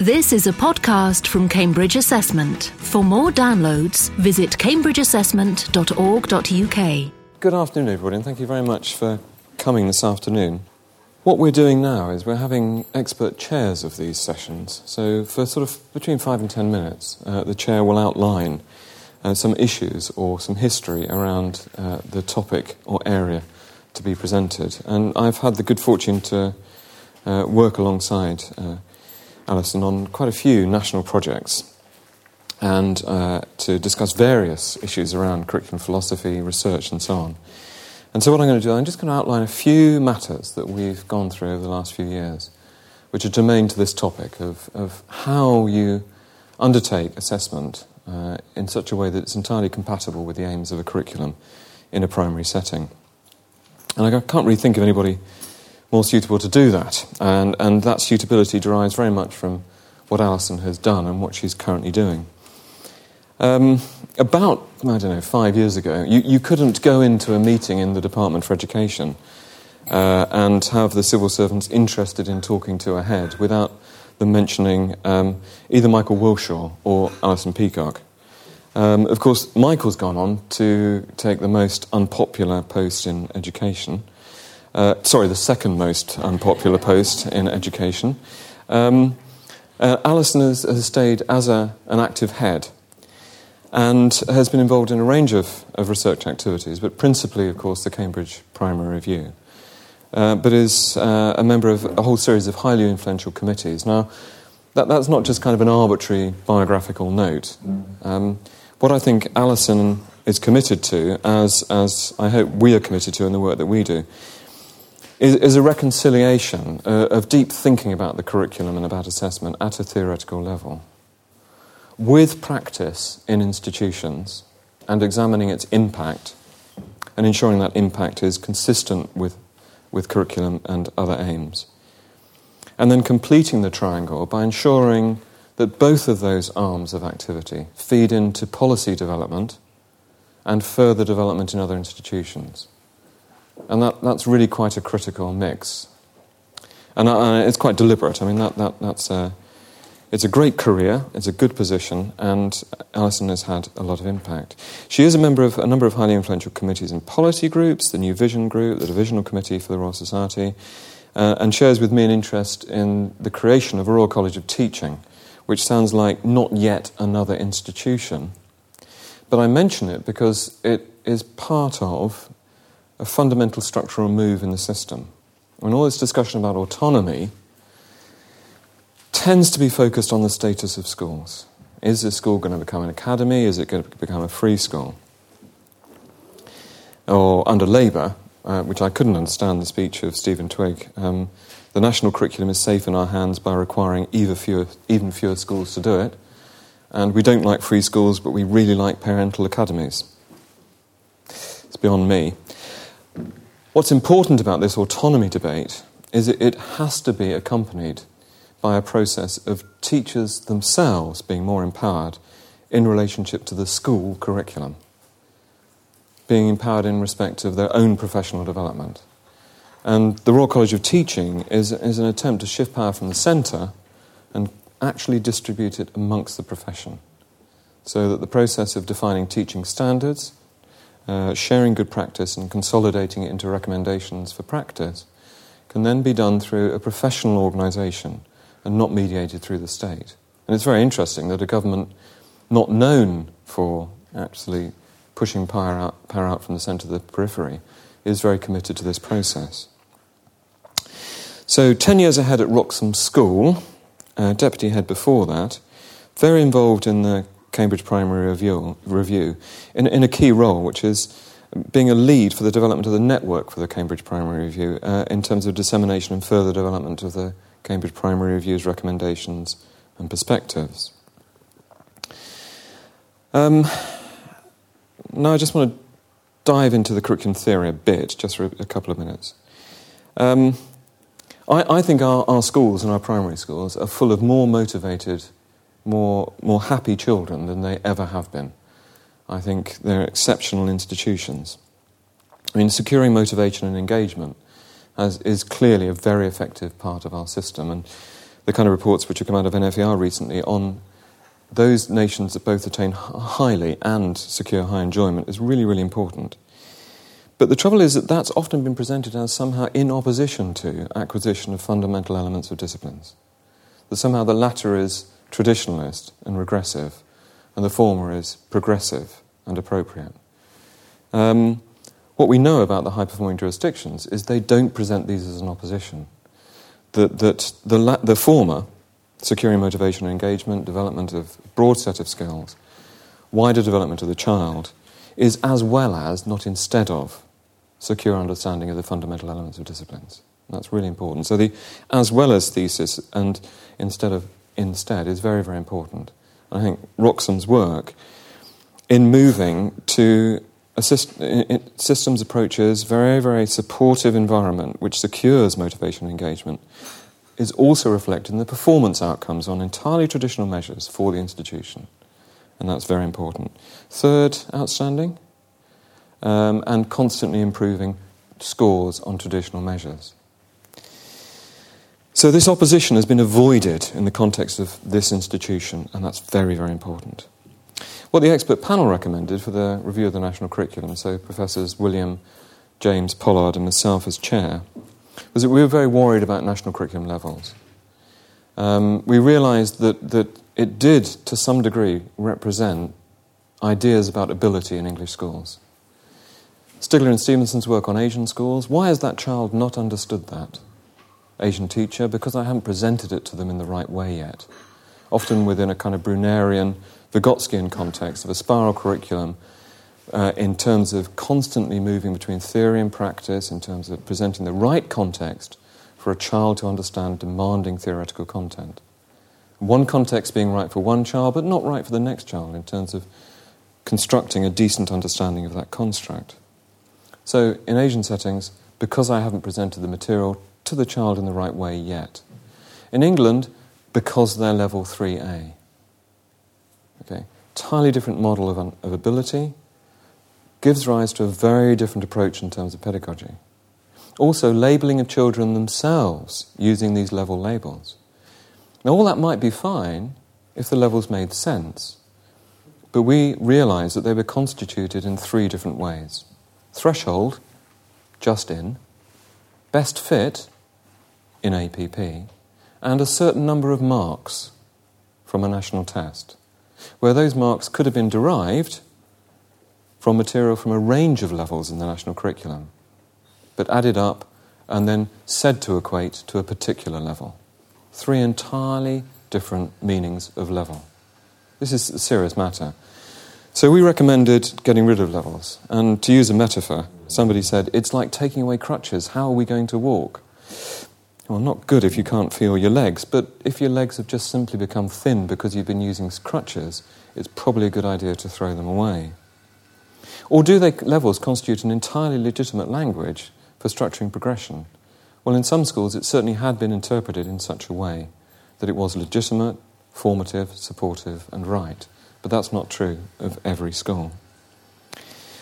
This is a podcast from Cambridge Assessment. For more downloads, visit cambridgeassessment.org.uk. Good afternoon, everybody, and thank you very much for coming this afternoon. What we're doing now is we're having expert chairs of these sessions. So, for sort of between five and ten minutes, uh, the chair will outline uh, some issues or some history around uh, the topic or area to be presented. And I've had the good fortune to uh, work alongside uh, Alison on quite a few national projects and uh, to discuss various issues around curriculum philosophy, research, and so on. And so, what I'm going to do, I'm just going to outline a few matters that we've gone through over the last few years, which are germane to this topic of, of how you undertake assessment uh, in such a way that it's entirely compatible with the aims of a curriculum in a primary setting. And I can't really think of anybody more suitable to do that. And, and that suitability derives very much from what Alison has done and what she's currently doing. Um, about, I don't know, five years ago, you, you couldn't go into a meeting in the Department for Education uh, and have the civil servants interested in talking to a head without them mentioning um, either Michael Wilshaw or Alison Peacock. Um, of course, Michael's gone on to take the most unpopular post in education uh, sorry, the second most unpopular post in education. Um, uh, Alison has, has, stayed as a, an active head and has been involved in a range of, of research activities, but principally, of course, the Cambridge Primary Review. Uh, but is uh, a member of a whole series of highly influential committees. Now, that, that's not just kind of an arbitrary biographical note. Um, what I think Alison is committed to, as, as I hope we are committed to in the work that we do, is, is a reconciliation uh, of deep thinking about the curriculum and about assessment at a theoretical level with practice in institutions and examining its impact and ensuring that impact is consistent with, with curriculum and other aims. And then completing the triangle by ensuring that both of those arms of activity feed into policy development and further development in other institutions. And that, that's really quite a critical mix. And uh, it's quite deliberate. I mean, that, that, that's a, it's a great career, it's a good position, and Alison has had a lot of impact. She is a member of a number of highly influential committees and policy groups, the New Vision Group, the Divisional Committee for the Royal Society, uh, and shares with me an interest in the creation of a Royal College of Teaching, which sounds like not yet another institution. But I mention it because it is part of a fundamental structural move in the system. And all this discussion about autonomy tends to be focused on the status of schools. Is a school going to become an academy? Is it going to become a free school? Or under Labour, uh, which I couldn't understand the speech of Stephen Twigg, um, the national curriculum is safe in our hands by requiring even fewer, even fewer schools to do it. And we don't like free schools, but we really like parental academies. It's beyond me. What's important about this autonomy debate is it has to be accompanied by a process of teachers themselves being more empowered in relationship to the school curriculum, being empowered in respect of their own professional development. And the Royal College of Teaching is, is an attempt to shift power from the centre and actually distribute it amongst the profession. So that the process of defining teaching standards, uh, sharing good practice and consolidating it into recommendations for practice can then be done through a professional organisation and not mediated through the state. And it's very interesting that a government not known for actually pushing power out, power out from the centre to the periphery is very committed to this process. So, 10 years ahead at Wroxham School, uh, deputy head before that, very involved in the Cambridge Primary Review, Review in, in a key role, which is being a lead for the development of the network for the Cambridge Primary Review uh, in terms of dissemination and further development of the Cambridge Primary Review's recommendations and perspectives. Um, now, I just want to dive into the curriculum theory a bit, just for a, couple of minutes. Um, I, I, think our, our schools and our primary schools are full of more motivated more, more happy children than they ever have been. I think they're exceptional institutions. I mean, securing motivation and engagement has, is clearly a very effective part of our system. And the kind of reports which have come out of NFER recently on those nations that both attain highly and secure high enjoyment is really, really important. But the trouble is that that's often been presented as somehow in opposition to acquisition of fundamental elements of disciplines. That somehow the latter is traditionalist and regressive, and the former is progressive and appropriate. Um, what we know about the high performing jurisdictions is they don't present these as an opposition. That, that the, la- the former, securing motivation and engagement, development of a broad set of skills, wider development of the child, is as well as, not instead of, secure understanding of the fundamental elements of disciplines. That's really important. So the as well as thesis and instead of instead is very, very important. I think Wroxham's work in moving to a systems approaches, very, very supportive environment which secures motivation and engagement is also reflected in the performance outcomes on entirely traditional measures for the institution. And that's very important. Third, outstanding, um, and constantly improving scores on traditional measures. So, this opposition has been avoided in the context of this institution, and that's very, very important. What the expert panel recommended for the review of the national curriculum, so Professors Wiliam, James Pollard, and myself as chair, was that we were very worried about national curriculum levels. Um, we realised that, that it did, to some degree, represent ideas about ability in English schools. Stigler and Stevenson's work on Asian schools, why has that child not understood that? Asian teacher, because I haven't presented it to them in the right way yet. Often within a kind of Brunerian, Vygotskian context of a spiral curriculum uh, in terms of constantly moving between theory and practice, in terms of presenting the right context for a child to understand demanding theoretical content. One context being right for one child, but not right for the next child in terms of constructing a decent understanding of that construct. So, in Asian settings, because I haven't presented the material to the child in the right way yet. In England, because they're level 3A. Okay, entirely different model of, of ability, gives rise to a very different approach in terms of pedagogy. Also, labelling of children themselves using these level labels. Now, all that might be fine if the levels made sense, but we realised that they were constituted in three different ways threshold, just in, best fit, in APP, and a certain number of marks from a national test, where those marks could have been derived from material from a range of levels in the national curriculum, but added up and then said to equate to a particular level. Three entirely different meanings of level. This is a serious matter. So we recommended getting rid of levels. And to use a metaphor, somebody said, it's like taking away crutches. How are we going to walk? Well, not good if you can't feel your legs, but if your legs have just simply become thin because you've been using crutches, it's probably a good idea to throw them away. Or do they levels constitute an entirely legitimate language for structuring progression? Well, in some schools, it certainly had been interpreted in such a way that it was legitimate, formative, supportive, and right. But that's not true of every school.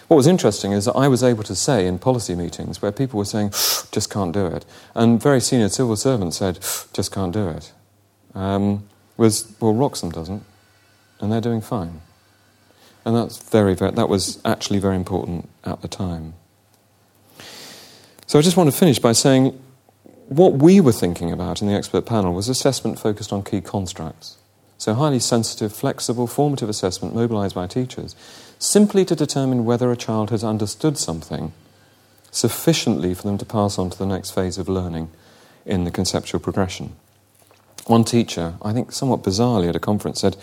What was interesting is that I was able to say in policy meetings where people were saying, just can't do it, and very senior civil servants said, just can't do it, um, was, well, Wroxham doesn't, and they're doing fine. And that's very, very, that was actually very important at the time. So I just want to finish by saying what we were thinking about in the expert panel was assessment focused on key constructs. So highly sensitive, flexible, formative assessment mobilized by teachers, simply to determine whether a child has understood something sufficiently for them to pass on to the next phase of learning in the conceptual progression. One teacher, I think somewhat bizarrely at a conference, said,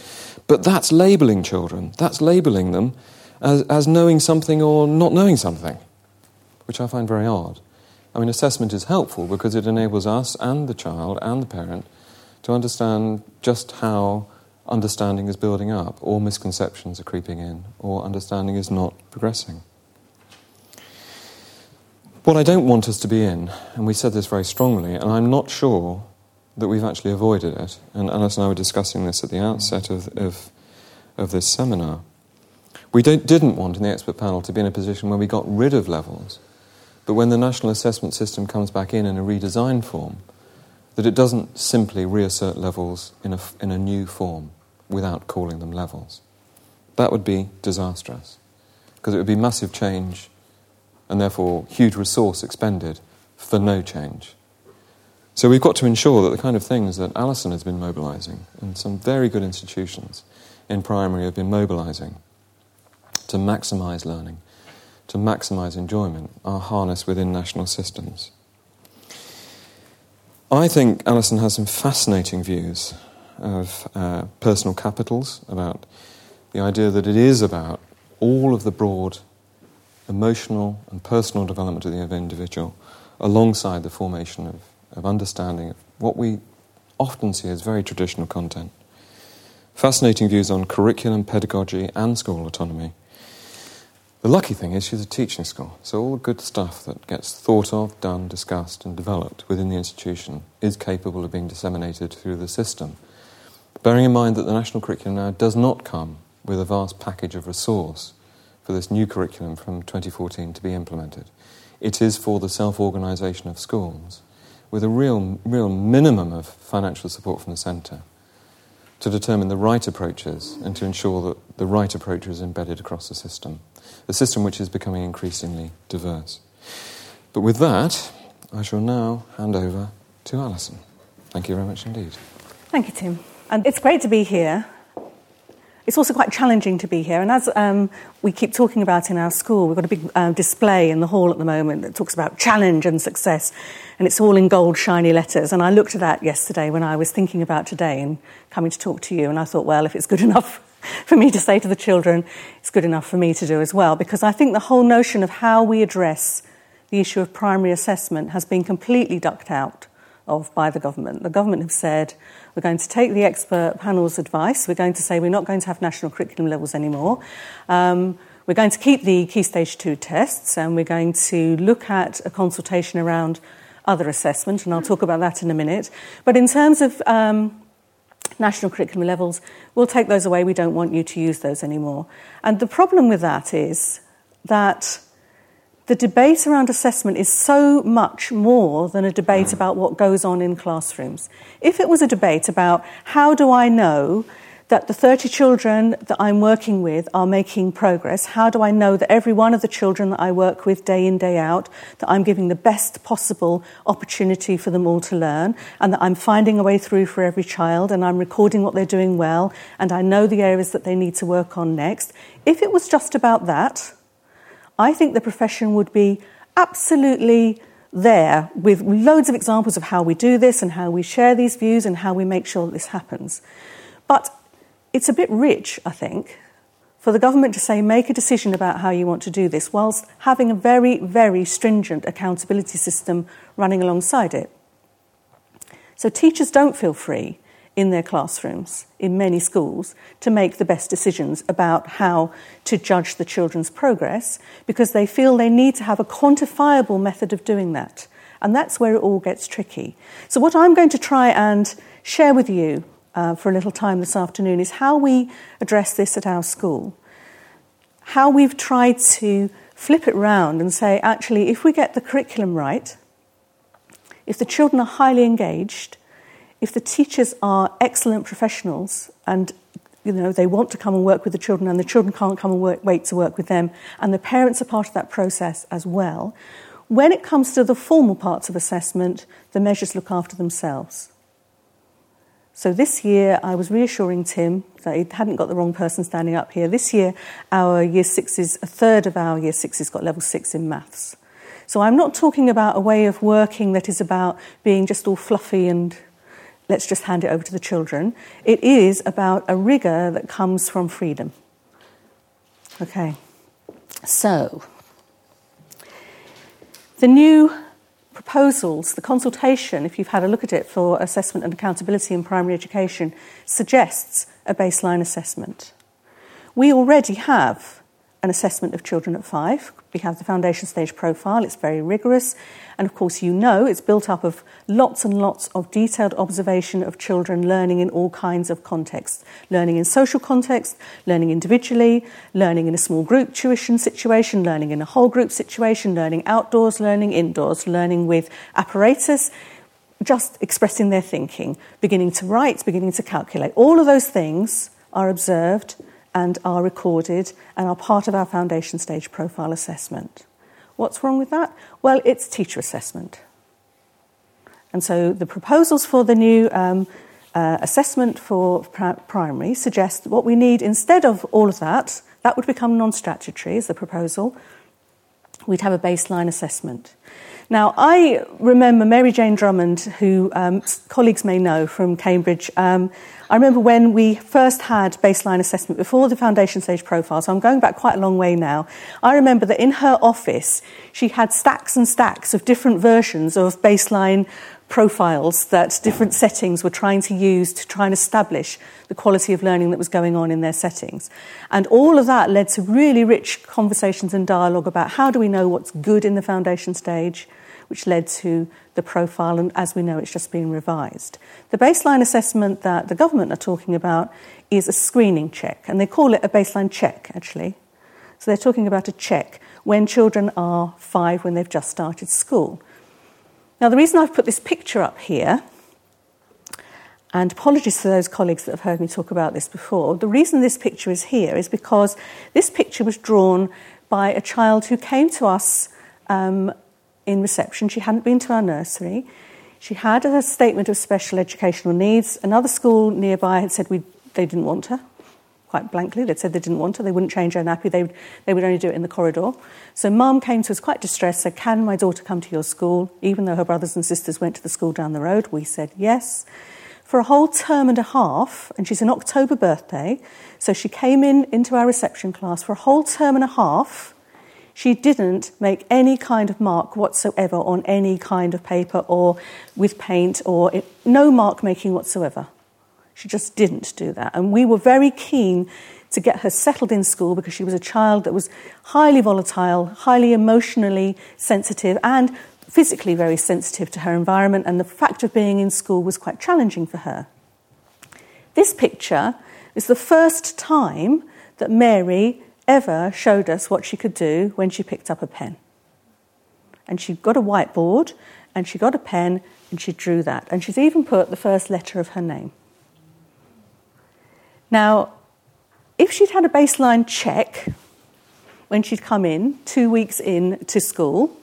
But that's labelling children. That's labelling them as, as knowing something or not knowing something, which I find very odd. I mean, assessment is helpful because it enables us and the child and the parent to understand just how understanding is building up, or misconceptions are creeping in, or understanding is not progressing. What I don't want us to be in, and we said this very strongly, and I'm not sure that we've actually avoided it. And Alice and I were discussing this at the outset of, of, of this seminar. We didn't want in the expert panel to be in a position where we got rid of levels, but when the national assessment system comes back in in a redesigned form, that it doesn't simply reassert levels in a, in a new form without calling them levels. That would be disastrous, because it would be massive change and therefore huge resource expended for no change. So we've got to ensure that the kind of things that Alison has been mobilising and some very good institutions in primary have been mobilising to maximise learning, to maximise enjoyment, are harnessed within national systems. I think Alison has some fascinating views of uh, personal capitals, about the idea that it is about all of the broad emotional and personal development of the individual alongside the formation of, of understanding of what we often see as very traditional content. Fascinating views on curriculum, pedagogy, and school autonomy. The lucky thing is she's a teaching school, so all the good stuff that gets thought of, done, discussed, and developed within the institution is capable of being disseminated through the system. Bearing in mind that the national curriculum now does not come with a vast package of resource for this new curriculum from 2014 to be implemented. It is for the self organisation of schools with a real, real minimum of financial support from the centre to determine the right approaches and to ensure that the right approach is embedded across the system a system which is becoming increasingly diverse. But with that, I shall now hand over to Alison. Thank you very much indeed. Thank you, Tim. And it's great to be here. It's also quite challenging to be here. And as um, we keep talking about in our school, we've got a big uh, display in the hall at the moment that talks about challenge and success. And it's all in gold, shiny letters. And I looked at that yesterday when I was thinking about today and coming to talk to you. And I thought, well, if it's good enough for me to say to the children, it's good enough for me to do as well. Because I think the whole notion of how we address the issue of primary assessment has been completely ducked out of by the government. The government have said we're going to take the expert panel's advice. We're going to say we're not going to have national curriculum levels anymore. Um, we're going to keep the Key Stage 2 tests and we're going to look at a consultation around other assessment, and I'll talk about that in a minute. But in terms of um, national curriculum levels, we'll take those away. We don't want you to use those anymore. And the problem with that is that the debate around assessment is so much more than a debate hmm. about what goes on in classrooms. If it was a debate about how do I know that the 30 children that I'm working with are making progress? How do I know that every one of the children that I work with day in, day out, that I'm giving the best possible opportunity for them all to learn and that I'm finding a way through for every child and I'm recording what they're doing well and I know the areas that they need to work on next? If it was just about that, I think the profession would be absolutely there with loads of examples of how we do this and how we share these views and how we make sure that this happens. But it's a bit rich, I think, for the government to say, make a decision about how you want to do this, whilst having a very, very stringent accountability system running alongside it. So teachers don't feel free in their classrooms, in many schools, to make the best decisions about how to judge the children's progress because they feel they need to have a quantifiable method of doing that. And that's where it all gets tricky. So, what I'm going to try and share with you uh, for a little time this afternoon is how we address this at our school. How we've tried to flip it round and say, actually, if we get the curriculum right, if the children are highly engaged, if the teachers are excellent professionals and you know they want to come and work with the children and the children can't come and work, wait to work with them and the parents are part of that process as well when it comes to the formal parts of assessment the measures look after themselves so this year, I was reassuring Tim that he hadn't got the wrong person standing up here. This year, our year sixes, a third of our year sixes got level six in maths. So I'm not talking about a way of working that is about being just all fluffy and let's just hand it over to the children. It is about a rigour that comes from freedom. Okay. So, the new proposals, the consultation, if you've had a look at it for assessment and accountability in primary education, suggests a baseline assessment. We already have an assessment of children at five. We have the foundation stage profile, it's very rigorous. And of course, you know it's built up of lots and lots of detailed observation of children learning in all kinds of contexts learning in social context, learning individually, learning in a small group tuition situation, learning in a whole group situation, learning outdoors, learning indoors, learning with apparatus just expressing their thinking, beginning to write, beginning to calculate. All of those things are observed and are recorded and are part of our foundation stage profile assessment. What's wrong with that? Well, it's teacher assessment. And so the proposals for the new um, uh, assessment for primary suggest what we need instead of all of that, that would become non statutory, is the proposal. We'd have a baseline assessment. Now, I remember Mary Jane Drummond, who um, colleagues may know from Cambridge. Um, I remember when we first had baseline assessment before the foundation stage profile, so I'm going back quite a long way now. I remember that in her office, she had stacks and stacks of different versions of baseline profiles that different settings were trying to use to try and establish the quality of learning that was going on in their settings. And all of that led to really rich conversations and dialogue about how do we know what's good in the foundation stage, which led to the profile, and as we know, it's just being revised. The baseline assessment that the government are talking about is a screening check, and they call it a baseline check, actually. So they're talking about a check when children are five, when they've just started school. Now, the reason I've put this picture up here, and apologies to those colleagues that have heard me talk about this before, the reason this picture is here is because this picture was drawn by a child who came to us um, in reception. She hadn't been to our nursery. She had a statement of special educational needs. Another school nearby had said we, they didn't want her quite blankly. They'd said they didn't want her, they wouldn't change her nappy, they would, they would only do it in the corridor. So mum came to us quite distressed, said, Can my daughter come to your school? Even though her brothers and sisters went to the school down the road, we said yes. For a whole term and a half, and she's an October birthday, so she came in into our reception class for a whole term and a half. She didn't make any kind of mark whatsoever on any kind of paper or with paint or it, no mark making whatsoever. She just didn't do that. And we were very keen to get her settled in school because she was a child that was highly volatile, highly emotionally sensitive, and physically very sensitive to her environment. And the fact of being in school was quite challenging for her. This picture is the first time that Mary ever showed us what she could do when she picked up a pen. And she got a whiteboard and she got a pen and she drew that. And she's even put the first letter of her name. Now, if she'd had a baseline check when she'd come in, two weeks in to school,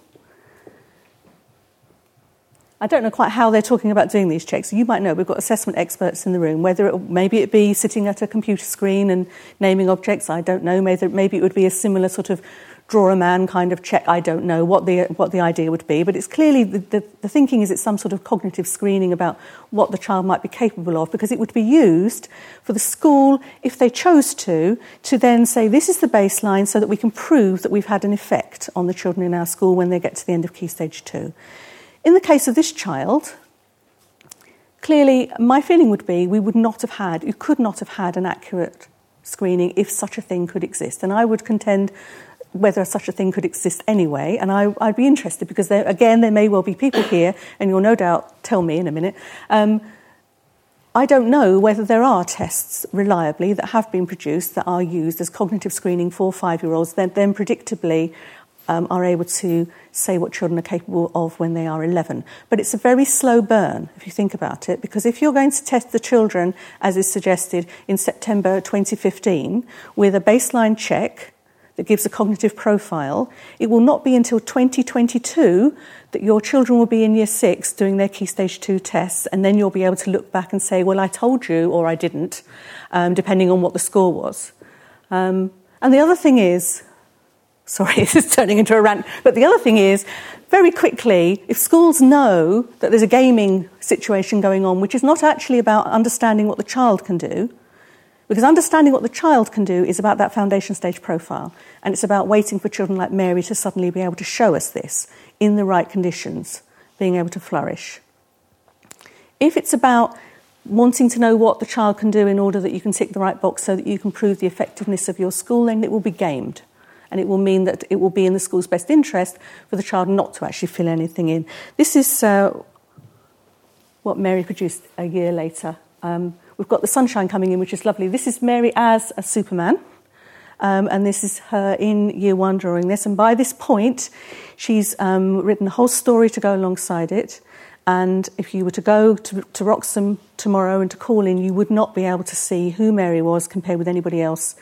I don't know quite how they're talking about doing these checks. You might know we've got assessment experts in the room. Whether it, maybe it be sitting at a computer screen and naming objects, I don't know. Maybe, maybe it would be a similar sort of draw a man kind of check. I don't know what the, what the idea would be, but it's clearly the, the, the, thinking is it's some sort of cognitive screening about what the child might be capable of because it would be used for the school, if they chose to, to then say this is the baseline so that we can prove that we've had an effect on the children in our school when they get to the end of Key Stage 2. In the case of this child, clearly my feeling would be we would not have had, you could not have had an accurate screening if such a thing could exist. And I would contend whether such a thing could exist anyway. And I, would be interested because, there, again, there may well be people here, and you'll no doubt tell me in a minute. Um, I don't know whether there are tests reliably that have been produced that are used as cognitive screening for five year olds, that then predictably um, are able to say what children are capable of when they are 11. But it's a very slow burn, if you think about it, because if you're going to test the children, as is suggested, in September 2015 with a baseline check, that gives a cognitive profile, it will not be until 2022 that your children will be in year six doing their key stage two tests, and then you'll be able to look back and say, Well, I told you, or I didn't, um, depending on what the score was. Um, and the other thing is, sorry, this is turning into a rant, but the other thing is, very quickly, if schools know that there's a gaming situation going on, which is not actually about understanding what the child can do, because understanding what the child can do is about that foundation stage profile, and it's about waiting for children like Mary to suddenly be able to show us this in the right conditions, being able to flourish. If it's about wanting to know what the child can do in order that you can tick the right box so that you can prove the effectiveness of your schooling, it will be gamed. And it will mean that it will be in the school's best interest for the child not to actually fill anything in. This is uh, what Mary produced a year later. Um, We've got the sunshine coming in, which is lovely. This is Mary as a Superman. Um, and this is her in year one drawing this. And by this point, she's um, written a whole story to go alongside it. And if you were to go to, to Wroxham tomorrow and to call in, you would not be able to see who Mary was compared with anybody else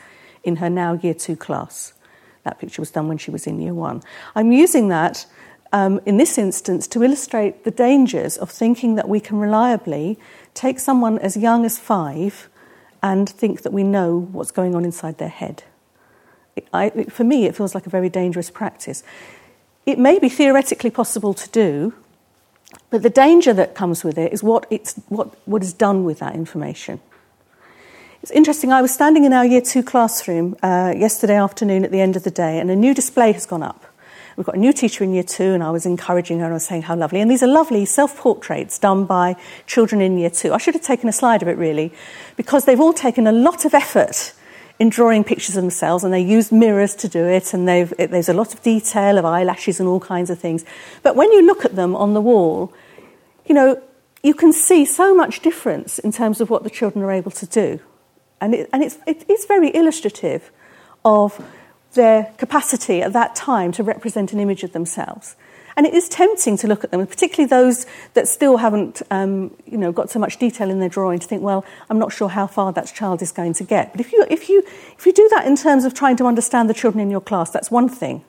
in her now year two class. That picture was done when she was in year one. I'm using that um, in this instance to illustrate the dangers of thinking that we can reliably take someone as young as five and think that we know what's going on inside their head. I, for me, it feels like a very dangerous practice. It may be theoretically possible to do, but the danger that comes with it is what, it's, what, what is done with that information. It's interesting, I was standing in our year two classroom uh, yesterday afternoon at the end of the day, and a new display has gone up. We've got a new teacher in year two, and I was encouraging her and I was saying how lovely. And these are lovely self portraits done by children in year two. I should have taken a slide of it really, because they've all taken a lot of effort in drawing pictures of themselves, and they use mirrors to do it, and it, there's a lot of detail of eyelashes and all kinds of things. But when you look at them on the wall, you know, you can see so much difference in terms of what the children are able to do. And, it, and it's, it, it's very illustrative of their capacity at that time to represent an image of themselves. And it is tempting to look at them, particularly those that still haven't um, you know, got so much detail in their drawing, to think, well, I'm not sure how far that child is going to get. But if you, if, you, if you do that in terms of trying to understand the children in your class, that's one thing.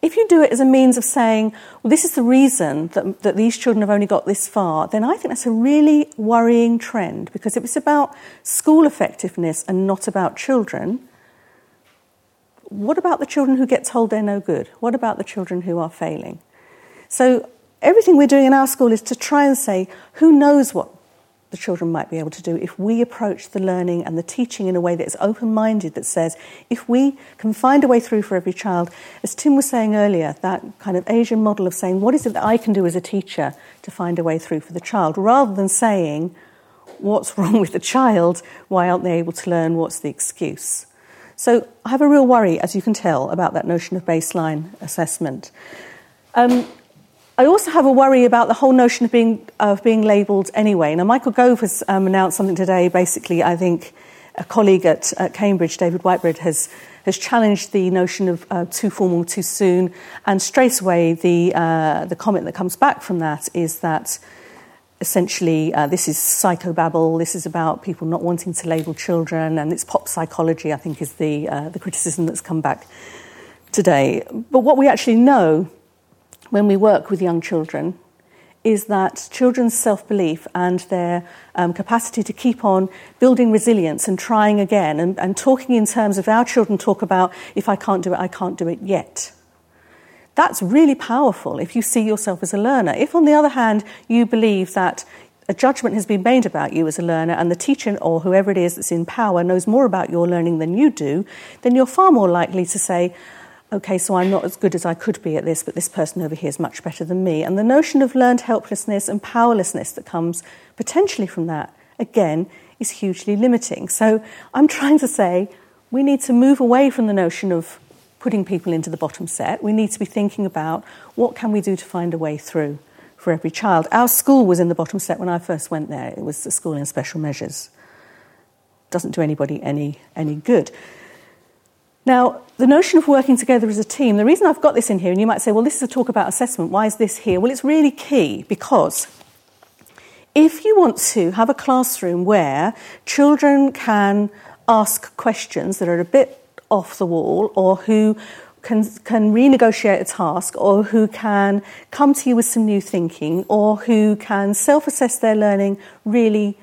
If you do it as a means of saying, well, this is the reason that, that these children have only got this far, then I think that's a really worrying trend because if it's about school effectiveness and not about children, what about the children who get told they're no good? What about the children who are failing? So, everything we're doing in our school is to try and say, who knows what the children might be able to do if we approach the learning and the teaching in a way that is open minded, that says, if we can find a way through for every child, as Tim was saying earlier, that kind of Asian model of saying, what is it that I can do as a teacher to find a way through for the child, rather than saying, what's wrong with the child? Why aren't they able to learn? What's the excuse? So I have a real worry, as you can tell, about that notion of baseline assessment. Um, I also have a worry about the whole notion of being, of being labelled anyway. Now, Michael Gove has um, announced something today. Basically, I think a colleague at, at Cambridge, David Whitebread, has, has challenged the notion of uh, too formal, too soon. And straight away, the, uh, the comment that comes back from that is that essentially uh, this is psychobabble, this is about people not wanting to label children, and it's pop psychology, I think, is the, uh, the criticism that's come back today. But what we actually know when we work with young children is that children's self belief and their um, capacity to keep on building resilience and trying again, and, and talking in terms of our children talk about if I can't do it, I can't do it yet. That's really powerful if you see yourself as a learner. If, on the other hand, you believe that a judgment has been made about you as a learner and the teacher or whoever it is that's in power knows more about your learning than you do, then you're far more likely to say, okay, so I'm not as good as I could be at this, but this person over here is much better than me. And the notion of learned helplessness and powerlessness that comes potentially from that, again, is hugely limiting. So I'm trying to say we need to move away from the notion of putting people into the bottom set. We need to be thinking about what can we do to find a way through for every child. Our school was in the bottom set when I first went there. It was a school in special measures. Doesn't do anybody any, any good. Now, the notion of working together as a team, the reason I've got this in here, and you might say, well, this is a talk about assessment, why is this here? Well, it's really key because if you want to have a classroom where children can ask questions that are a bit off the wall or who can, can renegotiate a task or who can come to you with some new thinking or who can self assess their learning really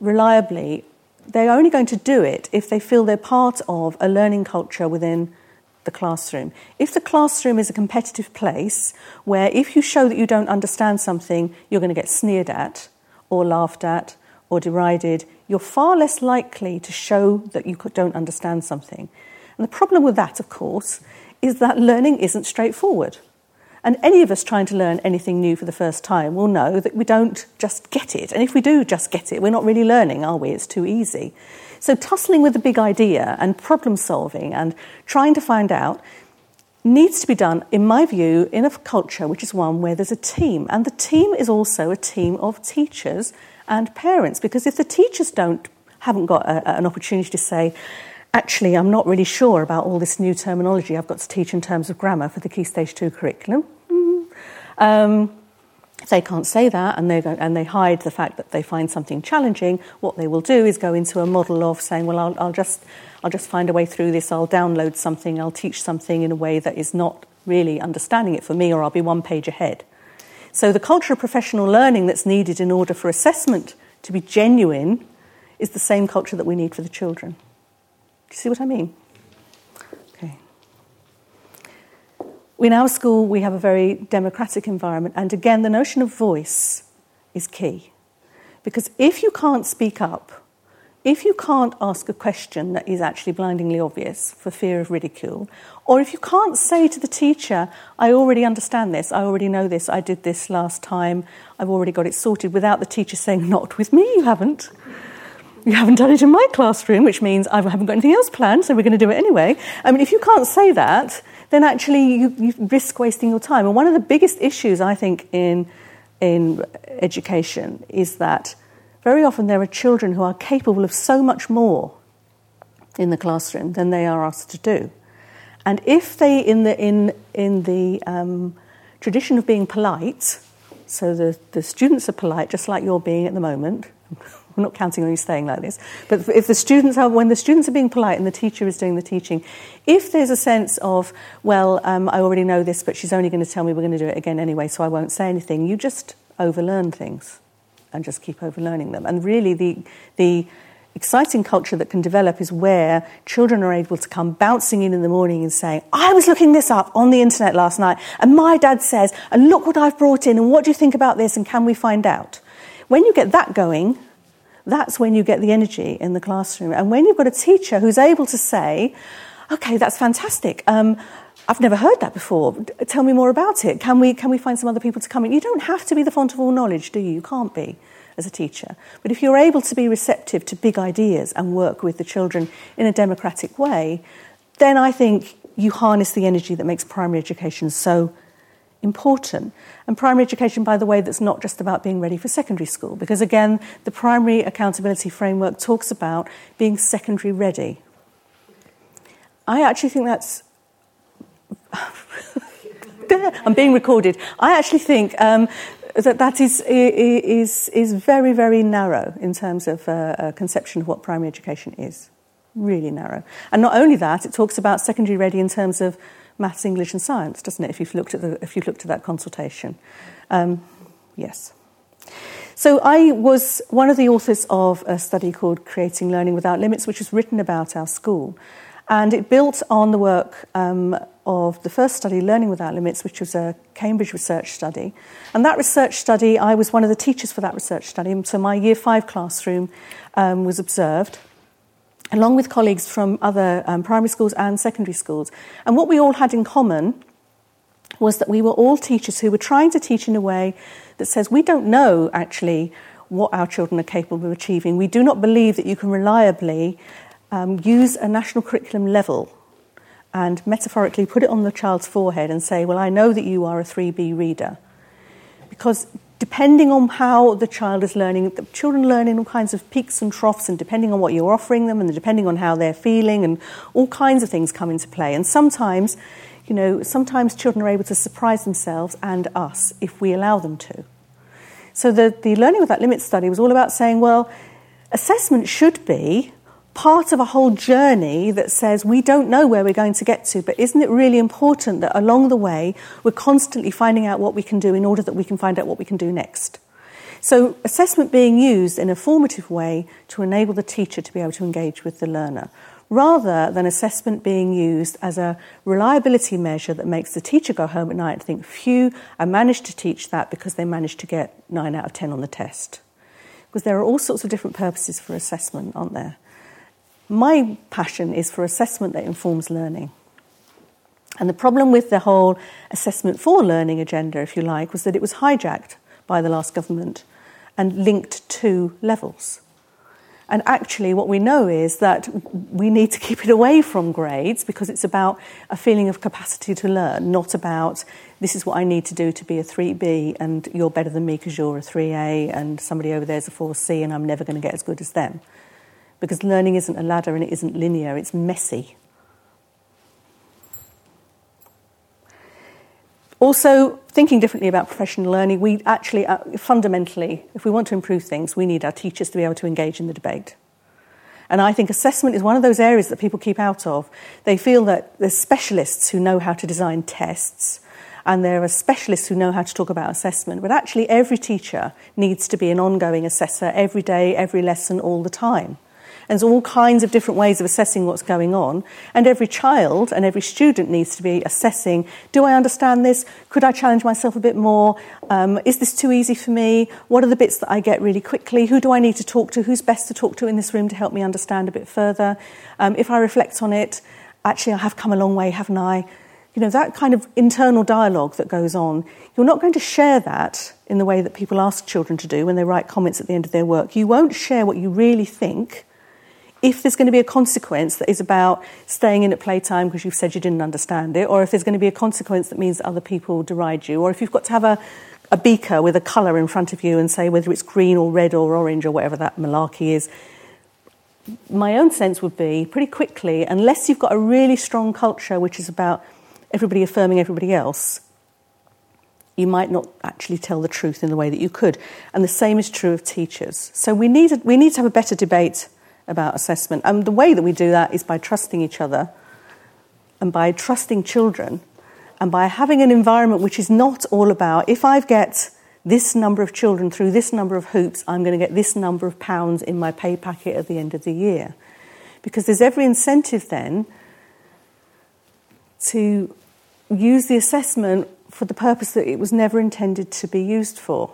reliably they're only going to do it if they feel they're part of a learning culture within the classroom. If the classroom is a competitive place where if you show that you don't understand something, you're going to get sneered at or laughed at or derided, you're far less likely to show that you don't understand something. And the problem with that, of course, is that learning isn't straightforward. And any of us trying to learn anything new for the first time will know that we don't just get it. And if we do just get it, we're not really learning, are we? It's too easy. So, tussling with a big idea and problem solving and trying to find out needs to be done, in my view, in a culture which is one where there's a team. And the team is also a team of teachers and parents. Because if the teachers don't, haven't got a, an opportunity to say, actually, I'm not really sure about all this new terminology I've got to teach in terms of grammar for the Key Stage 2 curriculum, um, If they can't say that and, and they hide the fact that they find something challenging, what they will do is go into a model of saying, well, I'll, I'll, just, I'll just find a way through this, I'll download something, I'll teach something in a way that is not really understanding it for me, or I'll be one page ahead. So the culture of professional learning that's needed in order for assessment to be genuine is the same culture that we need for the children. Do you see what I mean? Okay. In our school, we have a very democratic environment, and again, the notion of voice is key. Because if you can't speak up, if you can't ask a question that is actually blindingly obvious for fear of ridicule, or if you can't say to the teacher, I already understand this, I already know this, I did this last time, I've already got it sorted, without the teacher saying, Not with me, you haven't. You haven't done it in my classroom, which means I haven't got anything else planned, so we're going to do it anyway. I mean, if you can't say that, then actually you, you risk wasting your time. And one of the biggest issues, I think, in, in education is that very often there are children who are capable of so much more in the classroom than they are asked to do. And if they, in the, in, in the um, tradition of being polite, so the, the students are polite, just like you're being at the moment. We're not counting on you staying like this. But if the students are, when the students are being polite and the teacher is doing the teaching, if there's a sense of, well, um, I already know this, but she's only going to tell me we're going to do it again anyway, so I won't say anything, you just overlearn things and just keep overlearning them. And really, the, the exciting culture that can develop is where children are able to come bouncing in in the morning and saying, I was looking this up on the internet last night, and my dad says, and look what I've brought in, and what do you think about this, and can we find out? When you get that going, that's when you get the energy in the classroom. And when you've got a teacher who's able to say, okay, that's fantastic. Um, I've never heard that before. Tell me more about it. Can we, can we find some other people to come in? You don't have to be the font of all knowledge, do you? You can't be as a teacher. But if you're able to be receptive to big ideas and work with the children in a democratic way, then I think you harness the energy that makes primary education so important. And primary education, by the way, that's not just about being ready for secondary school, because again, the primary accountability framework talks about being secondary ready. I actually think that's I'm being recorded. I actually think um, that that is, is, is very, very narrow in terms of uh, a conception of what primary education is. Really narrow. And not only that, it talks about secondary ready in terms of maths, English, and science, doesn't it? If you've looked at, the, if you've looked at that consultation. Um, yes. So I was one of the authors of a study called Creating Learning Without Limits, which was written about our school. And it built on the work um, of the first study, Learning Without Limits, which was a Cambridge research study. And that research study, I was one of the teachers for that research study. And so my year five classroom um, was observed, along with colleagues from other um, primary schools and secondary schools. And what we all had in common was that we were all teachers who were trying to teach in a way that says we don't know actually what our children are capable of achieving. We do not believe that you can reliably um, use a national curriculum level and metaphorically put it on the child's forehead and say, Well, I know that you are a 3B reader. Because depending on how the child is learning, the children learn in all kinds of peaks and troughs, and depending on what you're offering them, and depending on how they're feeling, and all kinds of things come into play. And sometimes, you know, sometimes children are able to surprise themselves and us if we allow them to. So the, the Learning Without Limits study was all about saying, well, assessment should be part of a whole journey that says we don't know where we're going to get to, but isn't it really important that along the way we're constantly finding out what we can do in order that we can find out what we can do next? So, assessment being used in a formative way to enable the teacher to be able to engage with the learner, rather than assessment being used as a reliability measure that makes the teacher go home at night and think, phew, I managed to teach that because they managed to get 9 out of 10 on the test. Because there are all sorts of different purposes for assessment, aren't there? My passion is for assessment that informs learning. And the problem with the whole assessment for learning agenda, if you like, was that it was hijacked by the last government and linked to levels. And actually, what we know is that we need to keep it away from grades because it's about a feeling of capacity to learn, not about this is what I need to do to be a 3B and you're better than me because you're a 3A and somebody over there's a 4C and I'm never going to get as good as them because learning isn't a ladder and it isn't linear, it's messy. Also, thinking differently about professional learning, we actually, uh, fundamentally, if we want to improve things, we need our teachers to be able to engage in the debate. And I think assessment is one of those areas that people keep out of. They feel that there's specialists who know how to design tests, and there are specialists who know how to talk about assessment. But actually, every teacher needs to be an ongoing assessor every day, every lesson, all the time. And there's all kinds of different ways of assessing what's going on. And every child and every student needs to be assessing do I understand this? Could I challenge myself a bit more? Um, is this too easy for me? What are the bits that I get really quickly? Who do I need to talk to? Who's best to talk to in this room to help me understand a bit further? Um, if I reflect on it, actually, I have come a long way, haven't I? you know, that kind of internal dialogue that goes on, you're not going to share that in the way that people ask children to do when they write comments at the end of their work. You won't share what you really think if there's going to be a consequence that is about staying in at playtime because you've said you didn't understand it, or if there's going to be a consequence that means other people deride you, or if you've got to have a, a beaker with a colour in front of you and say whether it's green or red or orange or whatever that malarkey is, my own sense would be pretty quickly, unless you've got a really strong culture which is about everybody affirming everybody else, you might not actually tell the truth in the way that you could. And the same is true of teachers. So we need, we need to have a better debate about assessment. And the way that we do that is by trusting each other and by trusting children and by having an environment which is not all about if I get this number of children through this number of hoops, I'm going to get this number of pounds in my pay packet at the end of the year. Because there's every incentive then to use the assessment for the purpose that it was never intended to be used for.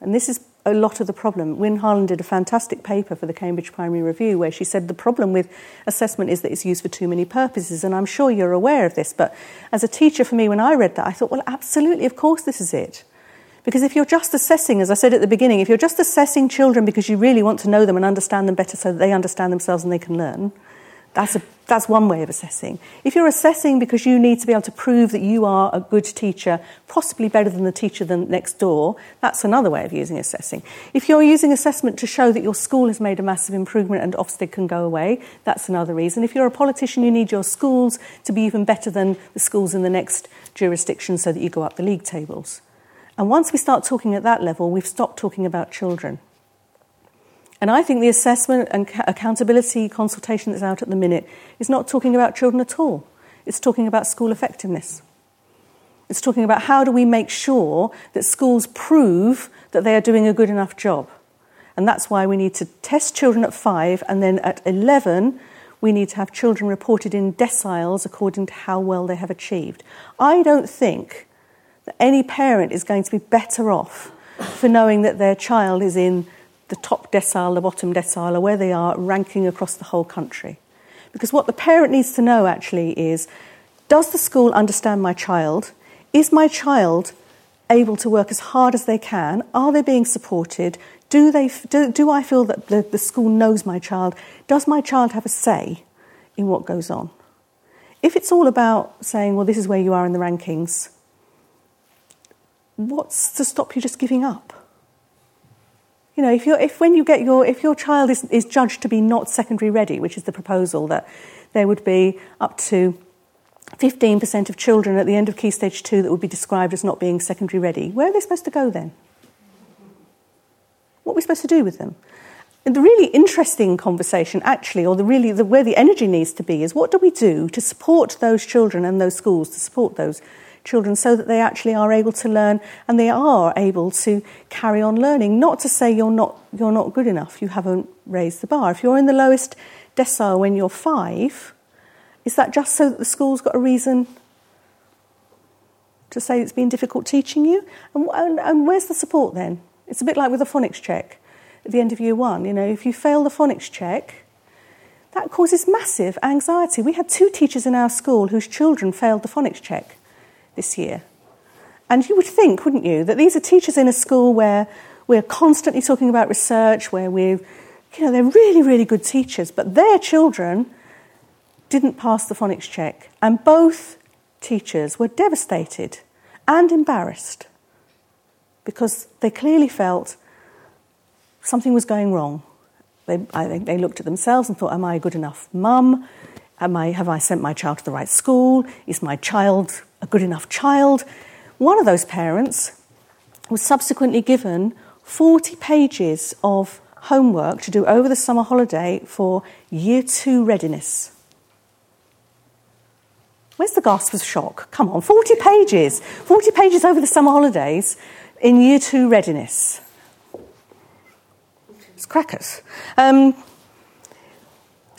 And this is a lot of the problem. Wynne Harlen did a fantastic paper for the Cambridge Primary Review where she said the problem with assessment is that it's used for too many purposes. And I'm sure you're aware of this, but as a teacher for me, when I read that, I thought, well, absolutely, of course, this is it. Because if you're just assessing, as I said at the beginning, if you're just assessing children because you really want to know them and understand them better so that they understand themselves and they can learn, that's, a, that's one way of assessing. If you're assessing because you need to be able to prove that you are a good teacher, possibly better than the teacher than next door, that's another way of using assessing. If you're using assessment to show that your school has made a massive improvement and Ofsted can go away, that's another reason. If you're a politician, you need your schools to be even better than the schools in the next jurisdiction so that you go up the league tables. And once we start talking at that level, we've stopped talking about children. And I think the assessment and accountability consultation that's out at the minute is not talking about children at all. It's talking about school effectiveness. It's talking about how do we make sure that schools prove that they are doing a good enough job. And that's why we need to test children at five, and then at 11, we need to have children reported in deciles according to how well they have achieved. I don't think that any parent is going to be better off for knowing that their child is in the top decile, the bottom decile, or where they are ranking across the whole country. Because what the parent needs to know actually is does the school understand my child? Is my child able to work as hard as they can? Are they being supported? Do, they, do, do I feel that the, the school knows my child? Does my child have a say in what goes on? If it's all about saying, well, this is where you are in the rankings, what's to stop you just giving up? You know, if, you're, if when you get your, if your child is, is judged to be not secondary ready, which is the proposal that there would be up to 15% of children at the end of Key Stage 2 that would be described as not being secondary ready, where are they supposed to go then? What are we supposed to do with them? And the really interesting conversation, actually, or the really the, where the energy needs to be, is what do we do to support those children and those schools, to support those children so that they actually are able to learn and they are able to carry on learning. Not to say you're not, you're not good enough, you haven't raised the bar. If you're in the lowest decile when you're five, is that just so that the school's got a reason to say it's been difficult teaching you? And, and, and where's the support then? It's a bit like with a phonics check at the end of year one. You know, if you fail the phonics check, that causes massive anxiety. We had two teachers in our school whose children failed the phonics check this year. And you would think, wouldn't you, that these are teachers in a school where we're constantly talking about research, where we're, you know, they're really, really good teachers, but their children didn't pass the phonics check. And both teachers were devastated and embarrassed because they clearly felt something was going wrong. They, I, they looked at themselves and thought, Am I a good enough mum? Am I, have I sent my child to the right school? Is my child a good enough child? One of those parents was subsequently given 40 pages of homework to do over the summer holiday for year two readiness. Where's the gasp of shock? Come on, 40 pages. 40 pages over the summer holidays in year two readiness. It's crackers. Um,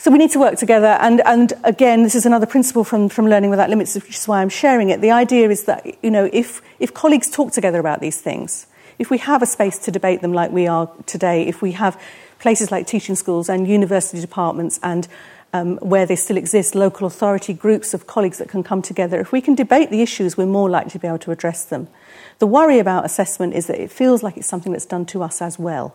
so we need to work together, and, and again, this is another principle from, from Learning Without Limits, which is why I'm sharing it. The idea is that, you know, if, if colleagues talk together about these things, if we have a space to debate them like we are today, if we have places like teaching schools and university departments and um, where they still exist, local authority groups of colleagues that can come together, if we can debate the issues, we're more likely to be able to address them. The worry about assessment is that it feels like it's something that's done to us as well.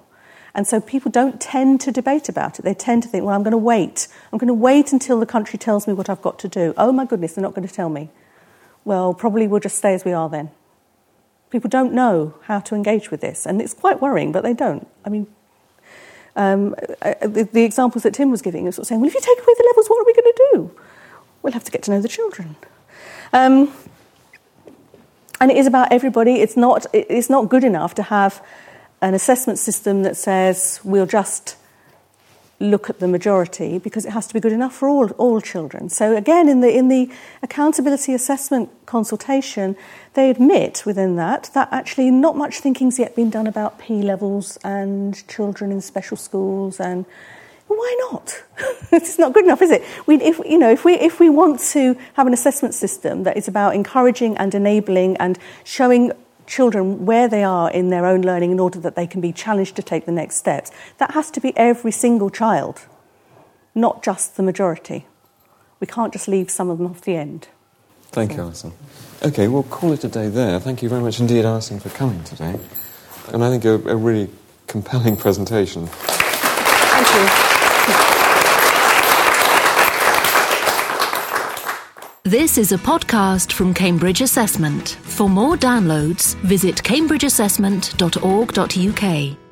And so people don't tend to debate about it. They tend to think, well, I'm going to wait. I'm going to wait until the country tells me what I've got to do. Oh my goodness, they're not going to tell me. Well, probably we'll just stay as we are then. People don't know how to engage with this. And it's quite worrying, but they don't. I mean, um, uh, the, the, examples that Tim was giving, is sort of saying, well, if you take away the levels, what are we going to do? We'll have to get to know the children. Um, and it is about everybody. It's not, it's not good enough to have an assessment system that says we'll just look at the majority because it has to be good enough for all, all children. So again, in the, in the accountability assessment consultation, they admit within that that actually not much thinking's yet been done about P levels and children in special schools and why not? it's not good enough, is it? We, if, you know, if, we, if we want to have an assessment system that is about encouraging and enabling and showing children where they are in their own learning in order that they can be challenged to take the next steps. That has to be every single child, not just the majority. We can't just leave some of them off the end. Thank so. you, Alison. Okay, we'll call it a day there. Thank you very much indeed, Alison, for coming today. And I think a, a really compelling presentation. Thank you. This is a podcast from Cambridge Assessment. For more downloads, visit cambridgeassessment.org.uk.